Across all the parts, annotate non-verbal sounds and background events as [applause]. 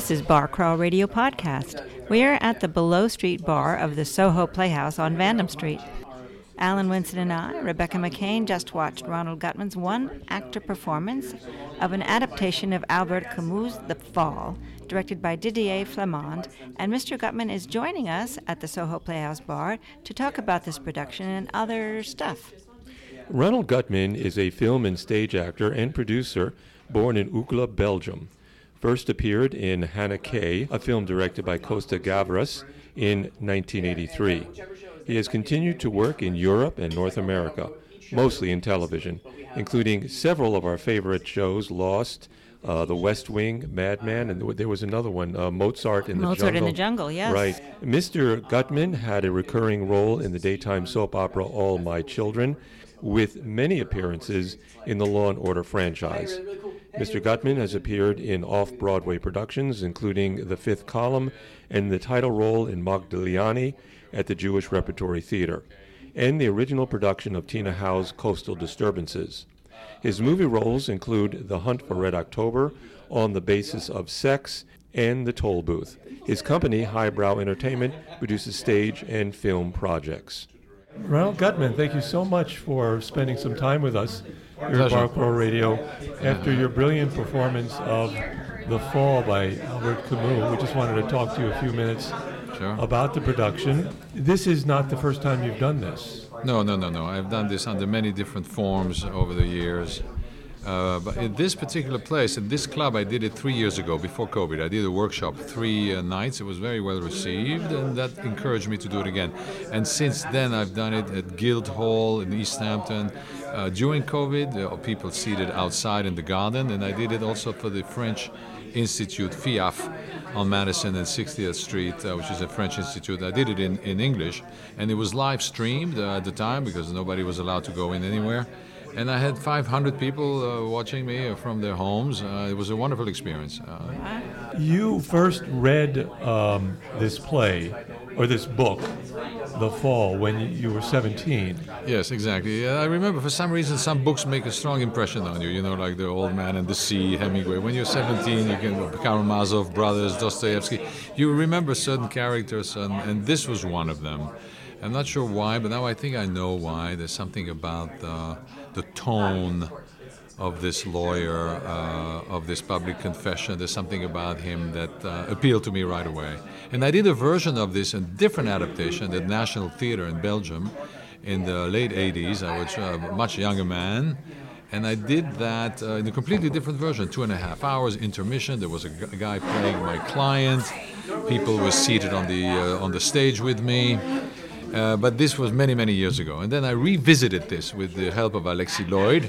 This is Bar Crawl Radio Podcast. We are at the Below Street Bar of the Soho Playhouse on Vandam Street. Alan Winston and I, Rebecca McCain, just watched Ronald Guttman's one actor performance of an adaptation of Albert Camus' The Fall, directed by Didier Flamand, and Mr. Guttman is joining us at the Soho Playhouse Bar to talk about this production and other stuff. Ronald Guttman is a film and stage actor and producer born in Uccle, Belgium. First appeared in Hanna K., a film directed by Costa Gavras in 1983. He has continued to work in Europe and North America, mostly in television, including several of our favorite shows Lost, uh, The West Wing, Mad Men, and there was another one, uh, Mozart in the Mozart Jungle. in the Jungle, yes. Right. Mr. Guttman had a recurring role in the daytime soap opera All My Children, with many appearances in the Law and Order franchise. Mr. Guttman has appeared in off Broadway productions, including The Fifth Column and the title role in Modigliani at the Jewish Repertory Theater, and the original production of Tina Howe's Coastal Disturbances. His movie roles include The Hunt for Red October, On the Basis of Sex, and The Toll Booth. His company, Highbrow Entertainment, produces stage and film projects. Ronald Guttman, thank you so much for spending some time with us here at Bar Radio after your brilliant performance of The Fall by Albert Camus. We just wanted to talk to you a few minutes Sure. about the production. This is not the first time you've done this. No, no, no, no. I've done this under many different forms over the years. Uh, but in this particular place, in this club, I did it three years ago, before COVID. I did a workshop three uh, nights. It was very well received, and that encouraged me to do it again. And since then, I've done it at Guildhall in East Hampton. Uh, during COVID, there people seated outside in the garden, and I did it also for the French Institute, FIAF, on Madison and 60th Street, uh, which is a French institute. I did it in, in English, and it was live streamed uh, at the time because nobody was allowed to go in anywhere. And I had 500 people uh, watching me from their homes. Uh, it was a wonderful experience. Uh, You first read um, this play or this book, The Fall, when you were 17. yes, exactly. I remember for some reason some books make a strong impression on you. You know, like The Old Man and the Sea, Hemingway. When you're 17, you can Karamazov brothers, Dostoevsky. You remember certain characters, and, and this was one of them. I'm not sure why, but now I think I know why. There's something about uh, the tone of this lawyer, uh, of this public confession. There's something about him that uh, appealed to me right away. And I did a version of this, a different adaptation at National Theatre in Belgium in the late 80s. I was a much younger man. And I did that uh, in a completely different version, two and a half hours intermission. There was a, guy playing my client. People were seated on the uh, on the stage with me. Uh, but this was many, many years ago. And then I revisited this with the help of Alexi Lloyd,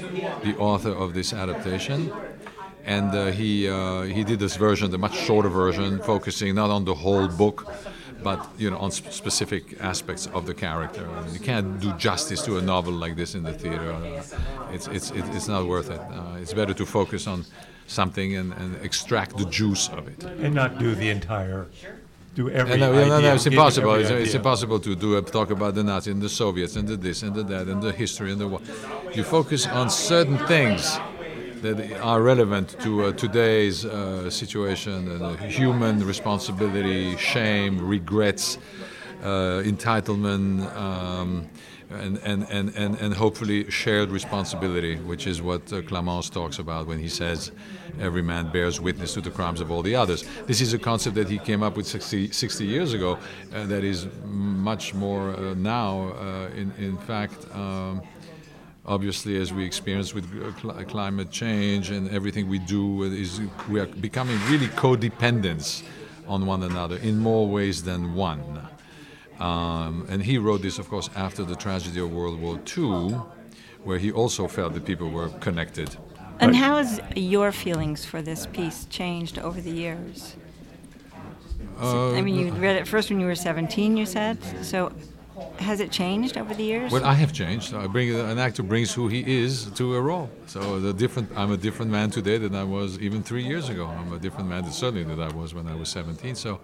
the author of this adaptation. And uh, he, uh, he did this version, the much shorter version, focusing not on the whole book, but you know, on sp- specific aspects of the character. And you can't do justice to a novel like this in the theater. Uh, it's, it's, it's not worth it. Uh, it's better to focus on something and, and extract the juice of it. And not do the entire, do every no, no, no, it's impossible. It's, it's impossible to do a talk about the Nazis and the Soviets and the this and the that and the history and the what. You focus on certain things that are relevant to uh, today's uh, situation and uh, human responsibility, shame, regrets, uh, entitlement. Um, and, and, and, and, and hopefully shared responsibility, which is what uh, Clamence talks about when he says every man bears witness to the crimes of all the others. This is a concept that he came up with 60, 60 years ago uh, that is much more uh, now, uh, in, in fact. Um, obviously, as we experience with uh, cl- climate change and everything we do, is we are becoming really codependents on one another in more ways than one. Um, and he wrote this, of course, after the tragedy of World War II, where he also felt that people were connected. And how has your feelings for this piece changed over the years? Uh, I mean, you read it first when you were 17, you said. So has it changed over the years? Well, I have changed. I bring an actor brings who he is to a role. So the different. I'm a different man today than I was even three years ago. I'm a different man certainly than I was when I was 17. So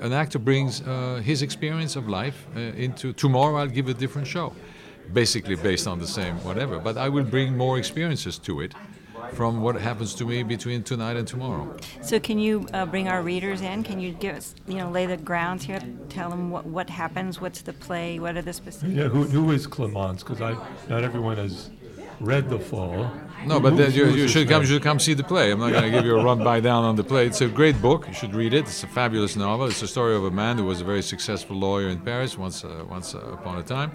an actor brings uh, his experience of life uh, into tomorrow. I'll give a different show, basically based on the same whatever. But I will bring more experiences to it. from what happens to me between tonight and tomorrow. So, can you uh, bring our readers in? Can you give us, you know, lay the grounds here? Tell them what, what happens, what's the play, what are the specifics? Yeah, who, who is Clamence? Because I not everyone has read The Fall. No, but then you, you should come. You should come see the play. I'm not going to give you a run by down on the play. It's a great book. You should read it. It's a fabulous novel. It's the story of a man who was a very successful lawyer in Paris once, uh, once uh, upon a time.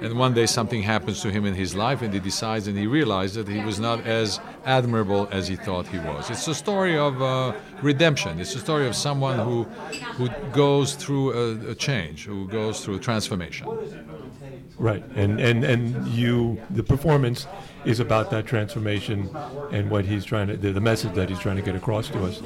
And one day something happens to him in his life, and he decides and he realizes that he was not as admirable as he thought he was. It's a story of uh, redemption. It's a story of someone who, who goes through a, a change, who goes through a transformation. Right, and, and and you, the performance is about that transformation and what he's trying to, the, the message that he's trying to get across to us.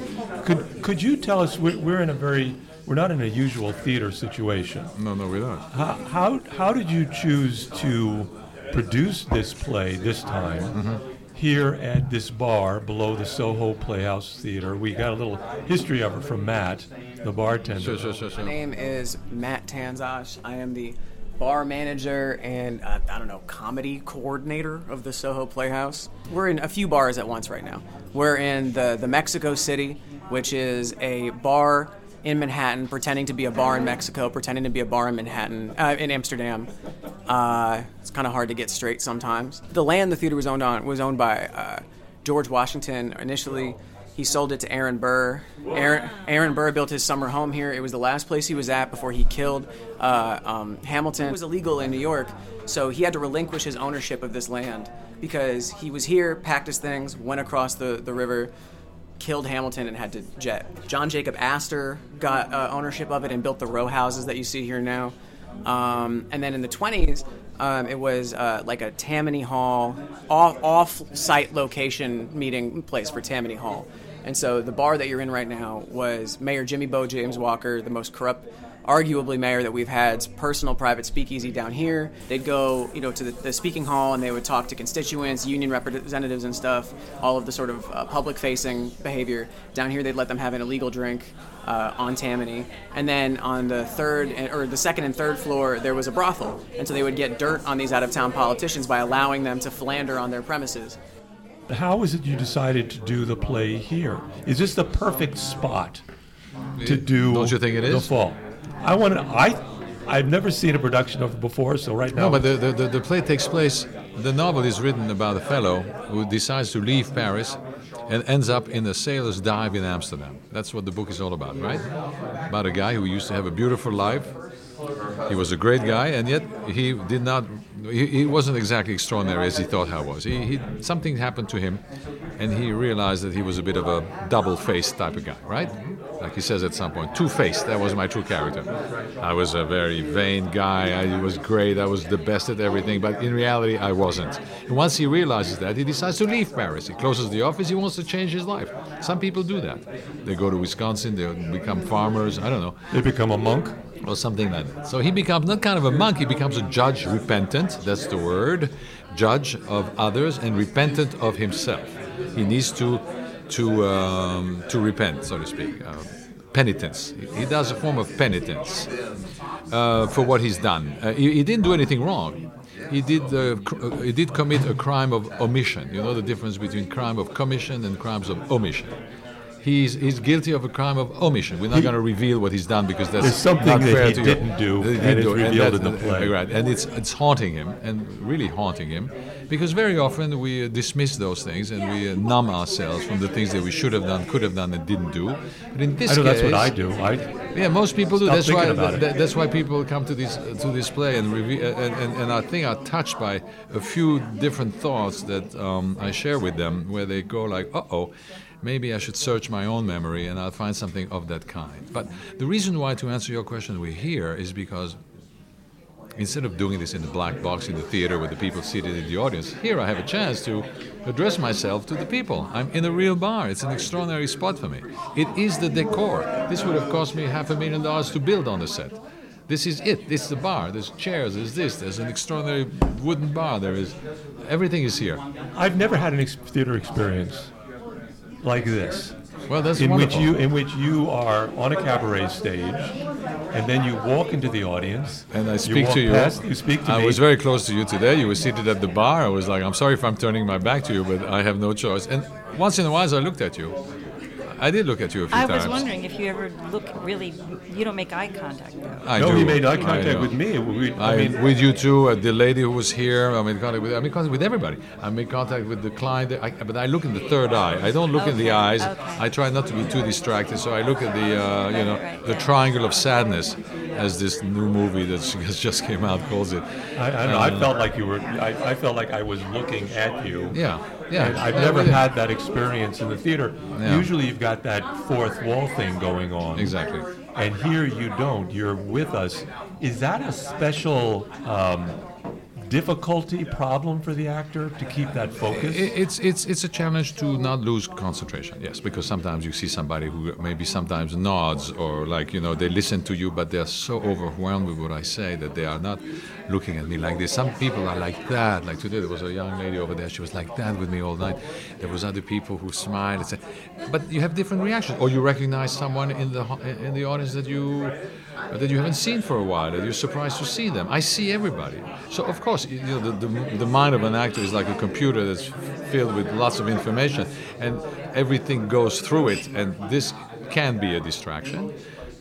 Could could you tell us? We're, we're in a very, we're not in a usual theater situation. No, no, we're not. How how, how did you choose to produce this play this time? Mm-hmm. Here at this bar below the Soho Playhouse Theater, we got a little history of it from Matt, the bartender. Sure, sure, sure, sure. My name is Matt Tanzosh. I am the bar manager and uh, I don't know comedy coordinator of the Soho Playhouse. We're in a few bars at once right now. We're in the the Mexico City, which is a bar in Manhattan, pretending to be a bar in Mexico, pretending to be a bar in Manhattan, uh, in Amsterdam. Uh, it's kind of hard to get straight sometimes. The land the theater was owned on was owned by uh, George Washington initially. He sold it to Aaron Burr. Aaron, Aaron Burr built his summer home here. It was the last place he was at before he killed uh, um, Hamilton. It was illegal in New York, so he had to relinquish his ownership of this land because he was here, packed his things, went across the, the river, killed Hamilton, and had to jet. John Jacob Astor got uh, ownership of it and built the row houses that you see here now. Um, and then in the 20s, um, it was uh, like a Tammany Hall, off, off-site location meeting place for Tammany Hall. And so the bar that you're in right now was Mayor Jimmy Bo James Walker, the most corrupt, arguably mayor that we've had, personal private speakeasy down here. They'd go, you know, to the, the speaking hall and they would talk to constituents, union representatives and stuff, all of the sort of uh, public-facing behavior. Down here, they'd let them have an illegal drink uh, on Tammany, and then on the third or the second and third floor, there was a brothel, and so they would get dirt on these out-of-town politicians by allowing them to philander on their premises. How is it you decided to do the play here? Is this the perfect spot to do? Don't you think it The is? fall. I want to. I. I've never seen a production of it before, so right now. No, but the, the, the, the play takes place. The novel is written about a fellow who decides to leave Paris and ends up in a sailor's dive in Amsterdam. That's what the book is all about, right? About a guy who used to have a beautiful life. He was a great guy, and yet he did not. He, he wasn't exactly extraordinary as he thought he was. He, he something happened to him, and he realized that he was a bit of a double-faced type of guy, right? Like he says at some point, two-faced. That was my true character. I was a very vain guy. I was great. I was the best at everything, but in reality, I wasn't. And once he realizes that, he decides to leave Paris. He closes the office. He wants to change his life. Some people do that. They go to Wisconsin. They become farmers. I don't know they become a monk. Or something like that. So he becomes not kind of a monk, he becomes a judge repentant, that's the word, judge of others and repentant of himself. He needs to to um, to repent, so to speak. Uh, penitence. He does a form of penitence uh, for what he's done. Uh, he, he didn't do anything wrong. He did, uh, cr- uh, he did commit a crime of omission. You know the difference between crime of commission and crimes of omission. He's, he's guilty of a crime of omission. We're not going to reveal what he's done because that's There's something not that fair he to you. didn't do, That he and didn't it's do, revealed in the play. Right, and it's it's haunting him, and really haunting him, because very often we uh, dismiss those things and we uh, numb ourselves from the things that we should have done, could have done, and didn't do. But in this case, I know case, that's what I do. I. yeah, most people do. Stop That's why. it. th- that's why people come to this to this play and, reve- and, and and I think are touched by a few different thoughts that um, I share with them, where they go like, "Uh oh, maybe I should search my own memory and I'll find something of that kind." But the reason why, to answer your question, we're here is because instead of doing this in the black box in the theater with the people seated in the audience, here I have a chance to address myself to the people. I'm in a real bar. It's an extraordinary spot for me. It is the decor. This would have cost me half a million dollars to build on the set. This is it. This is the bar. There's chairs. There's this. There's an extraordinary wooden bar. There is everything is here. I've never had an ex- theater experience like this. Well, that's in wonderful. which you in which you are on a cabaret stage and then you walk into the audience, and I speak walk to you. past- you speak to I me. was very close to you today. You were seated at the bar. I was like, I'm sorry if I'm turning my back to you, but I have no choice. And once in a while, I looked at you. I did look at you a few I times. was wondering if you ever look really. You don't make eye contact though. I no, do. he made eye contact with me. We, I, I, mean, with you too, uh, the lady who was here. I made contact with. I made contact with everybody. I made contact with the client. I, but I look in the third eye. I don't look in the eyes. okay. I try not to be too distracted. So I look at the, uh, you know, right, the yeah. triangle of sadness, as this new movie that [laughs] has just came out calls it. I, I, don't know, I felt like you were. I, I felt like I was looking at you. Yeah, yeah. And I've never had that experience in the theater. Yeah. Usually, you've got that fourth wall thing going on. Exactly. And here you don't. You're with us. Is that a special um, difficulty problem for the actor to keep that focus? It's it's it's a challenge to not lose concentration. Yes, because sometimes you see somebody who maybe sometimes nods or like you know they listen to you, but they're so overwhelmed with what I say that they are not looking at me like this. Some people are like that. Like today, there was a young lady over there. She was like that with me all night. There was other people who smiled. And said, but you have different reactions, or you recognize someone in the in the audience that you that you haven't seen for a while. That you're surprised to see them. I see everybody. So of course, you know, the, the, the mind of an actor is like a computer that's filled with lots of information, and everything goes through it. And this can be a distraction.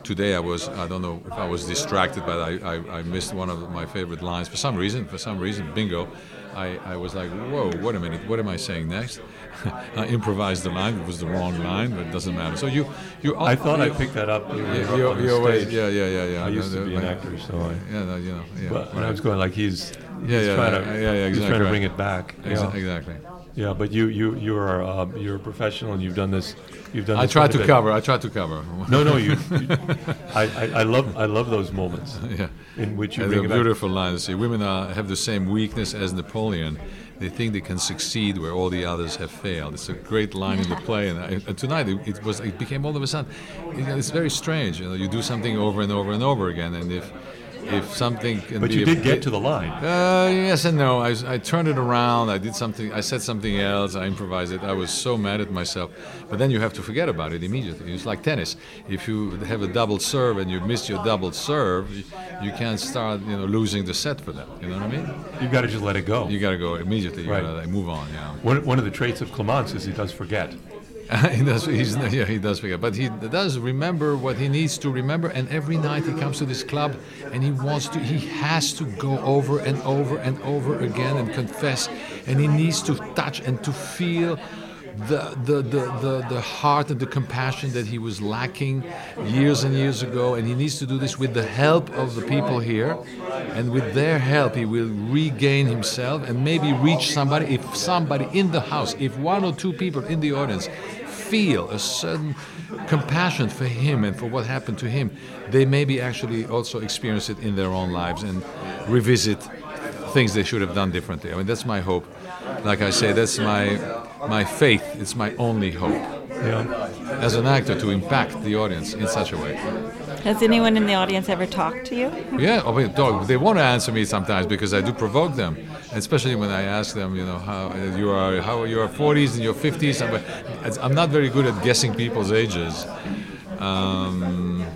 Today I was I don't know if I was distracted, but I, I, I missed one of my favorite lines for some reason. For some reason, bingo. I, I was like, whoa, wait a minute, what am I saying next? [laughs] I improvised the line. It was the wrong line, but it doesn't matter. So you you I thought I picked that up. You were you- up you- on the you always- yeah, yeah, yeah, yeah. I used to be an actor, so I. Yeah, no, you know, yeah. But when I was going like he's, he's Yeah, yeah, trying yeah, to, yeah, yeah, he's trying to bring it back. Ex- yeah. Exactly. Yeah, but you you you are um, you're a professional and you've done this. You've done. I this try to bit. cover. I try to cover. No, no, you. [laughs] you I, I, I love I love those moments [laughs] yeah. in which you bring a it back. beautiful line. See, women are, have the same weakness as Napoleon. They think they can succeed where all the others have failed. It's a great line in the [laughs] play, and, I, and tonight it, it was. It became all of a sudden. You know, it's very strange. You know, you do something over and over and over again, and if if something. Can But be you a- did get to the line. Uh, yes and no. I, I turned it around. I did something. I said something else. I improvised it. I was so mad at myself. But then you have to forget about it immediately. It's like tennis. If you have a double serve and you miss your double serve, you, you can't start, you know, losing the set for that. You know what I mean? You've got to just let it go. You got to go immediately. You Right. got to like, move on. Yeah. One, one of the traits of Clamence is he does forget. [laughs] he does. He's, yeah, he does forget, but he does remember what he needs to remember. And every night he comes to this club, and he wants to. He has to go over and over and over again and confess, and he needs to touch and to feel. The, the, the, the, the heart and the compassion that he was lacking years and years ago, and he needs to do this with the help of the people here. And with their help, he will regain himself and maybe reach somebody. If somebody in the house, if one or two people in the audience feel a certain compassion for him and for what happened to him, they maybe actually also experience it in their own lives and revisit things they should have done differently. I mean, that's my hope. Like I say, that's my my faith. It's my only hope Yeah. As an actor to impact the audience in such a way. Has anyone in the audience ever talked to you? Yeah, I mean, dog, they want to answer me sometimes because I do provoke them, especially when I ask them, you know, how you are, how you are 40s and your 50s. I'm, I'm not very good at guessing people's ages. Um,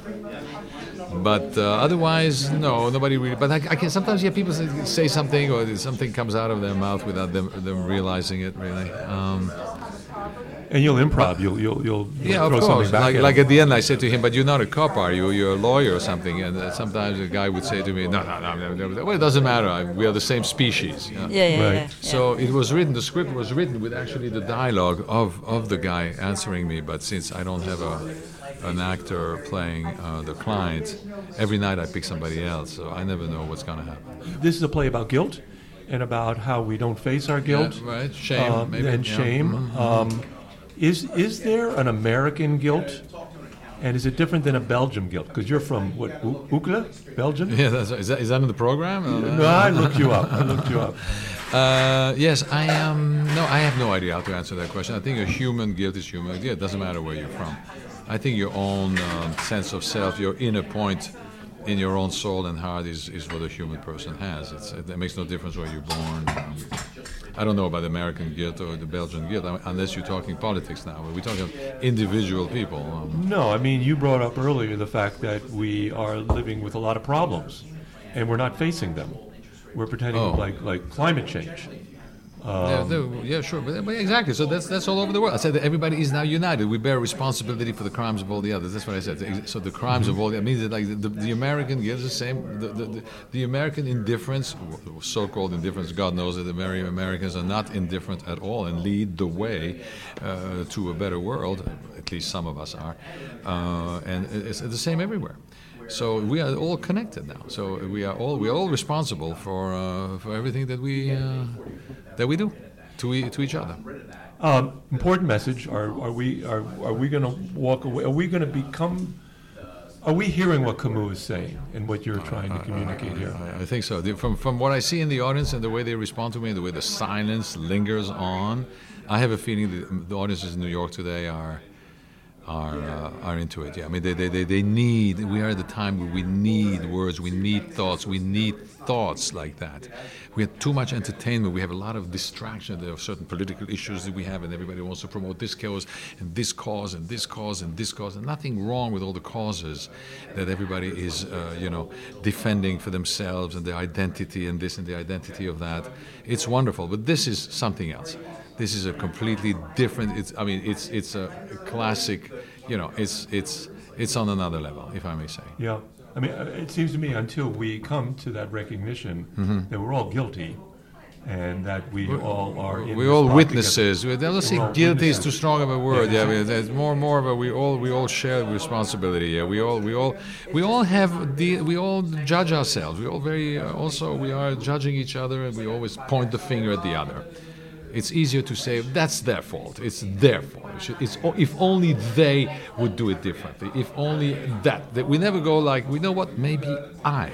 but uh, otherwise, no, nobody really. But I, I can sometimes hear people say, say something or something comes out of their mouth without them, them realizing it. Really, um, And you'll improv. You'll you'll you'll, you'll yeah, of course. something back. Like, at like at the end, I said to him, "But you're not a cop, are you? You're a lawyer or something." And uh, sometimes a guy would say to me, "No, no, no, no, no. Well, it doesn't matter. I, we are the same species." you know? Yeah, yeah, Right. yeah. yeah. So it was written. The script was written with actually the dialogue of, of the guy answering me. But since I don't have a an actor playing uh, the client, every night I pick somebody else. So I never know what's going to happen. This is a play about guilt and about how we don't face our guilt. Yeah, right? Shame, uh, maybe. and yeah. shame. Mhm. Um, is is there an American guilt, and is it different than a Belgium guilt? Because you're from what Uccle, Belgium? Yeah, that's, is, that, is that in the program? No, I looked you up. I looked you up. [laughs] Uh, yes, I am. No, I have no idea how to answer that question. I think a human guilt is human. guilt. it doesn't matter where you're from. I think your own um, sense of self, your inner point in your own soul and heart is, is what a human person has. It's, it makes no difference where you're born. I don't know about the American Goethe or the Belgian I- unless you're talking politics now. We're talking individual people. Um, No, I mean, you brought up earlier the fact that we are living with a lot of problems, and we're not facing them. We're pretending Oh. like like climate change. Yeah, yeah, sure, but, exactly. So that's that's all over the world. I said that everybody is now united. We bear responsibility for the crimes of all the others. That's what I said. So the crimes of all the, I mean, that like the, the American gives the same. The, the, the, the American indifference, so-called indifference, God knows that the very Americans are not indifferent at all and lead the way uh, to a better world. At least some of us are, uh, and it's the same everywhere. So we are all connected now. So we are all we are all responsible for uh, for everything that we uh, that we do to e- to each other. Um, important message. Are, are we are, are we going to walk away? Are we going to become? Are we hearing what Camus is saying and what you're trying to communicate here? I, think so. The- From from what I see in the audience and the way they respond to me, and the way the silence lingers on, I have a feeling that the audiences in New York today are are uh, are into it. Yeah, I mean they, they, they, they need. We are at the time where we need words, we need thoughts, we need thoughts like that. We have too much entertainment. We have a lot of distraction. There are certain political issues that we have, and everybody wants to promote this cause and this cause and this cause and this cause. And nothing wrong with all the causes that everybody is, uh, you know, defending for themselves and their identity and this and the identity of that. It's wonderful, but this is something else. This is a completely different. It's. I mean, it's it's a classic. You know, it's it's it's on another level, if I may say. Yeah. I mean, uh, it seems to me until we come to that recognition Mm-hmm. that we're all guilty and that we all are in We're all witnesses. together. We- Let's say We're guilty is too strong of a word. Yeah. Yeah, there's more and more, but we all we all share responsibility. Yeah, we all we all we all have the we all judge ourselves. We all very uh, also we are judging each other, and we always point the finger at the other. It's easier to say that's their fault. It's their fault. It It's if only they would do it differently. If only that. That we never go like, we know what? Maybe I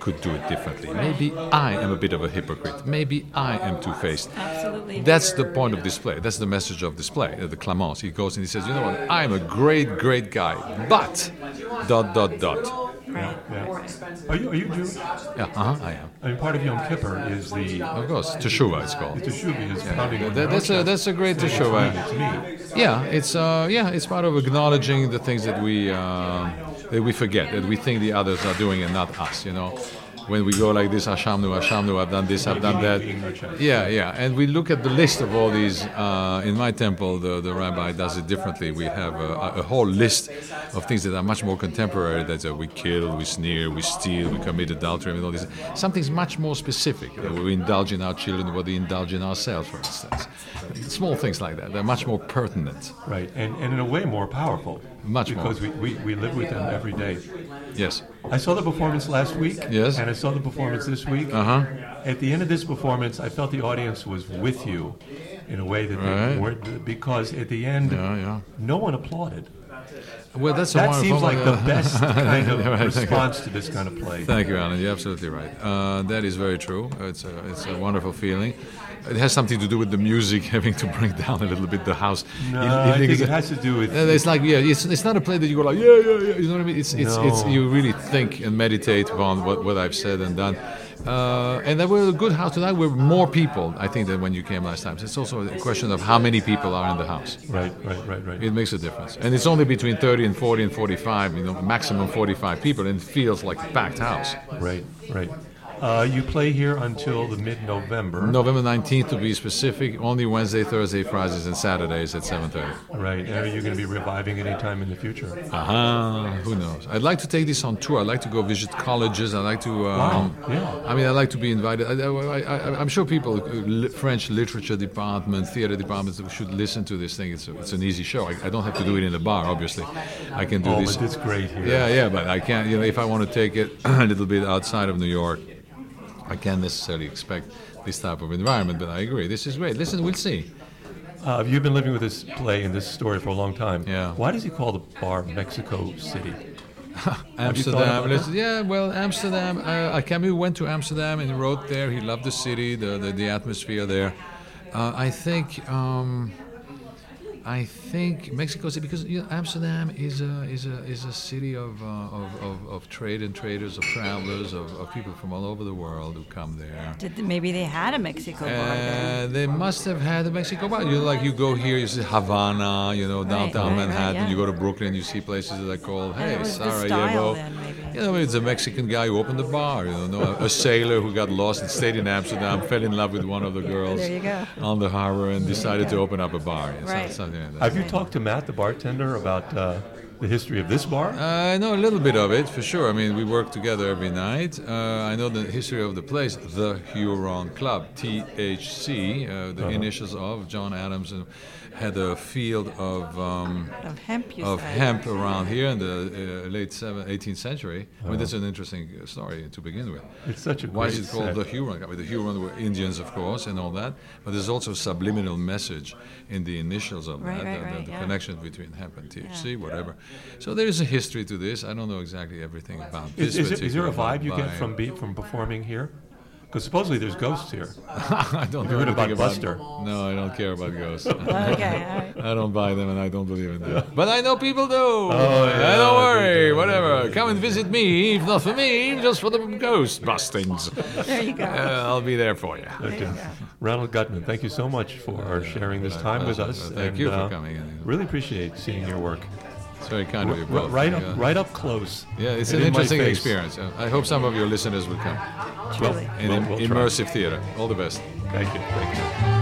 could do it differently. Maybe I am a bit of a hypocrite. Maybe I am two-faced. Absolutely. That's the point of display. That's the message of display. Uh, the Clamence. He goes and he says, you know what? I'm a great, great guy, but dot dot dot. Yeah, yeah. Are you, are you Jewish? Yeah, uh-huh, I am. I mean, part of Yom Kippur is the Of course, Teshuvah it's called. Teshuva is pounding on That- that's a that's a great Teshuvah. It's me, it's me. Yeah, it's uh, yeah, it's part of acknowledging the things that we uh, that we forget, that we think the others are doing and not us. You know, when we go like this, Ashamnu, Ashamnu, I've done this, I've done that. Yeah, yeah, and we look at the list of all these. Uh, in my temple, the, the rabbi does it differently. We have a, a whole list of things that are much more contemporary. That uh, we kill, we sneer, we steal, we commit adultery, and all this. Something's much more specific. We indulge in our children, what we indulge in ourselves, for instance. Small things like that. They're much more pertinent. Right, and, and in a way more powerful. Much more. Because we, we, we live with them every day. Yes. I saw the performance last week. Yes. And I saw the performance this week. Uh huh. At the end of this performance, I felt the audience was with you in a way that Right. they weren't, because at the end, Yeah, yeah. no one applauded. Well, that's That seems like the [laughs] best [laughs] kind of Right, response to this kind of play. Thank you, Alan. You're absolutely right. Uh, that is very true. It's a, it's a wonderful feeling. It has something to do with the music [laughs] having to bring down a little bit the house. No, you I think it's it has to do with It's like yeah, it's, it's not a play that you go like yeah yeah yeah. You know what I mean? It's it's, it's No. you really think and meditate upon what, what I've said and done. Uh, and there were a good house tonight. Were more people, I think, than when you came last time. So it's also a question of how many people are in the house. right, right, right, right. It makes a difference. And it's only between 30 and 40 and 45, you know, maximum 45 people, and it feels like a packed house. Right, right. Uh, you play here until the mid-November. November 19th, to be specific, only Wednesday, Thursday, Fridays, and Saturdays at 7.30. Right. And are you going to be reviving anytime in the future? Aha, who knows? I'd like to take this on tour. I'd like to go visit colleges. I'd like to. Um, Wow, yeah. I mean, I'd like to be invited. I, I'm sure people, uh, French literature department, theater departments, should listen to this thing. It's, a, it's an easy show. I, I don't have to do it in a bar, obviously. I can do Oh, this. but it's great here. Yeah, yeah, but I can't. You know, if I want to take it [clears throat] a little bit outside of New York, I can't necessarily expect this type of environment. But I agree. This is great. Listen, we'll see. Uh, you've been living with this play and this story for a long time. Yeah. Why does he call the bar Mexico City? [laughs] Amsterdam. yeah, well, Amsterdam. Uh, Camus went to Amsterdam and wrote there. He loved the city, the the, the atmosphere there. Uh, I think um, I think Mexico City because you know, Amsterdam is a is a is a city of, uh, of, of, of trade and traders, of travelers, of, of people from all over the world who come there. Did maybe they had a Mexico bar? Uh, they must have had a Mexico bar. You like you go here, you see Havana, you know, downtown right, right, Manhattan. yeah. You go to Brooklyn, and you see places that are called Hey Sarajevo. style then, maybe. You know, it's a Mexican guy who opened the bar. You know, a, a sailor who got lost and stayed in Amsterdam, fell in love with one of the girls There you go. on the harbor, and decided to open up a bar. Yeah, so- Right. something like that. Have you talked to Matt, the bartender, about uh, the history of this bar? Uh, I know a little bit of it for sure. I mean, we work together every night. Uh, I know the history of the place, the Huron Club, THC, uh, the initials of John Adams, and had a field of um, Of hemp, you of hemp around here in the uh, late seven, 18th century. I mean, that's an interesting uh, story to begin with. It's such a Why is it called set. the Huron? Club? The Huron were Indians, of course, and all that. But there's also a subliminal message in the initials of Right, that, right, the- the, right, the yeah. connection between hemp and THC, whatever. So there is a history to this. I don't know exactly everything about Is, this. is, it, is there a vibe you get from be, from performing here? Because supposedly there's ghosts here. [laughs] I don't know heard about anything Buster? No, I don't care about ghosts. Okay, all right. [laughs] I don't buy them and I don't believe in them. But I know people do. Oh, yeah, don't worry, do, whatever. Come and visit me, if not for me, just for the ghost bustings. There you go. [laughs] Uh, I'll be there for you. Okay. Ronald Guttman, thank you so much for sharing this my time with us. Thank and, you for uh, coming in. Really appreciate seeing your work. It's very kind of you R- both. right Yeah. up, right up close. Yeah, it's an in interesting experience. I hope some of your listeners will come. Well, Truly. In we'll- im- we'll try. immersive theater. All the best. Thank you. Thank you.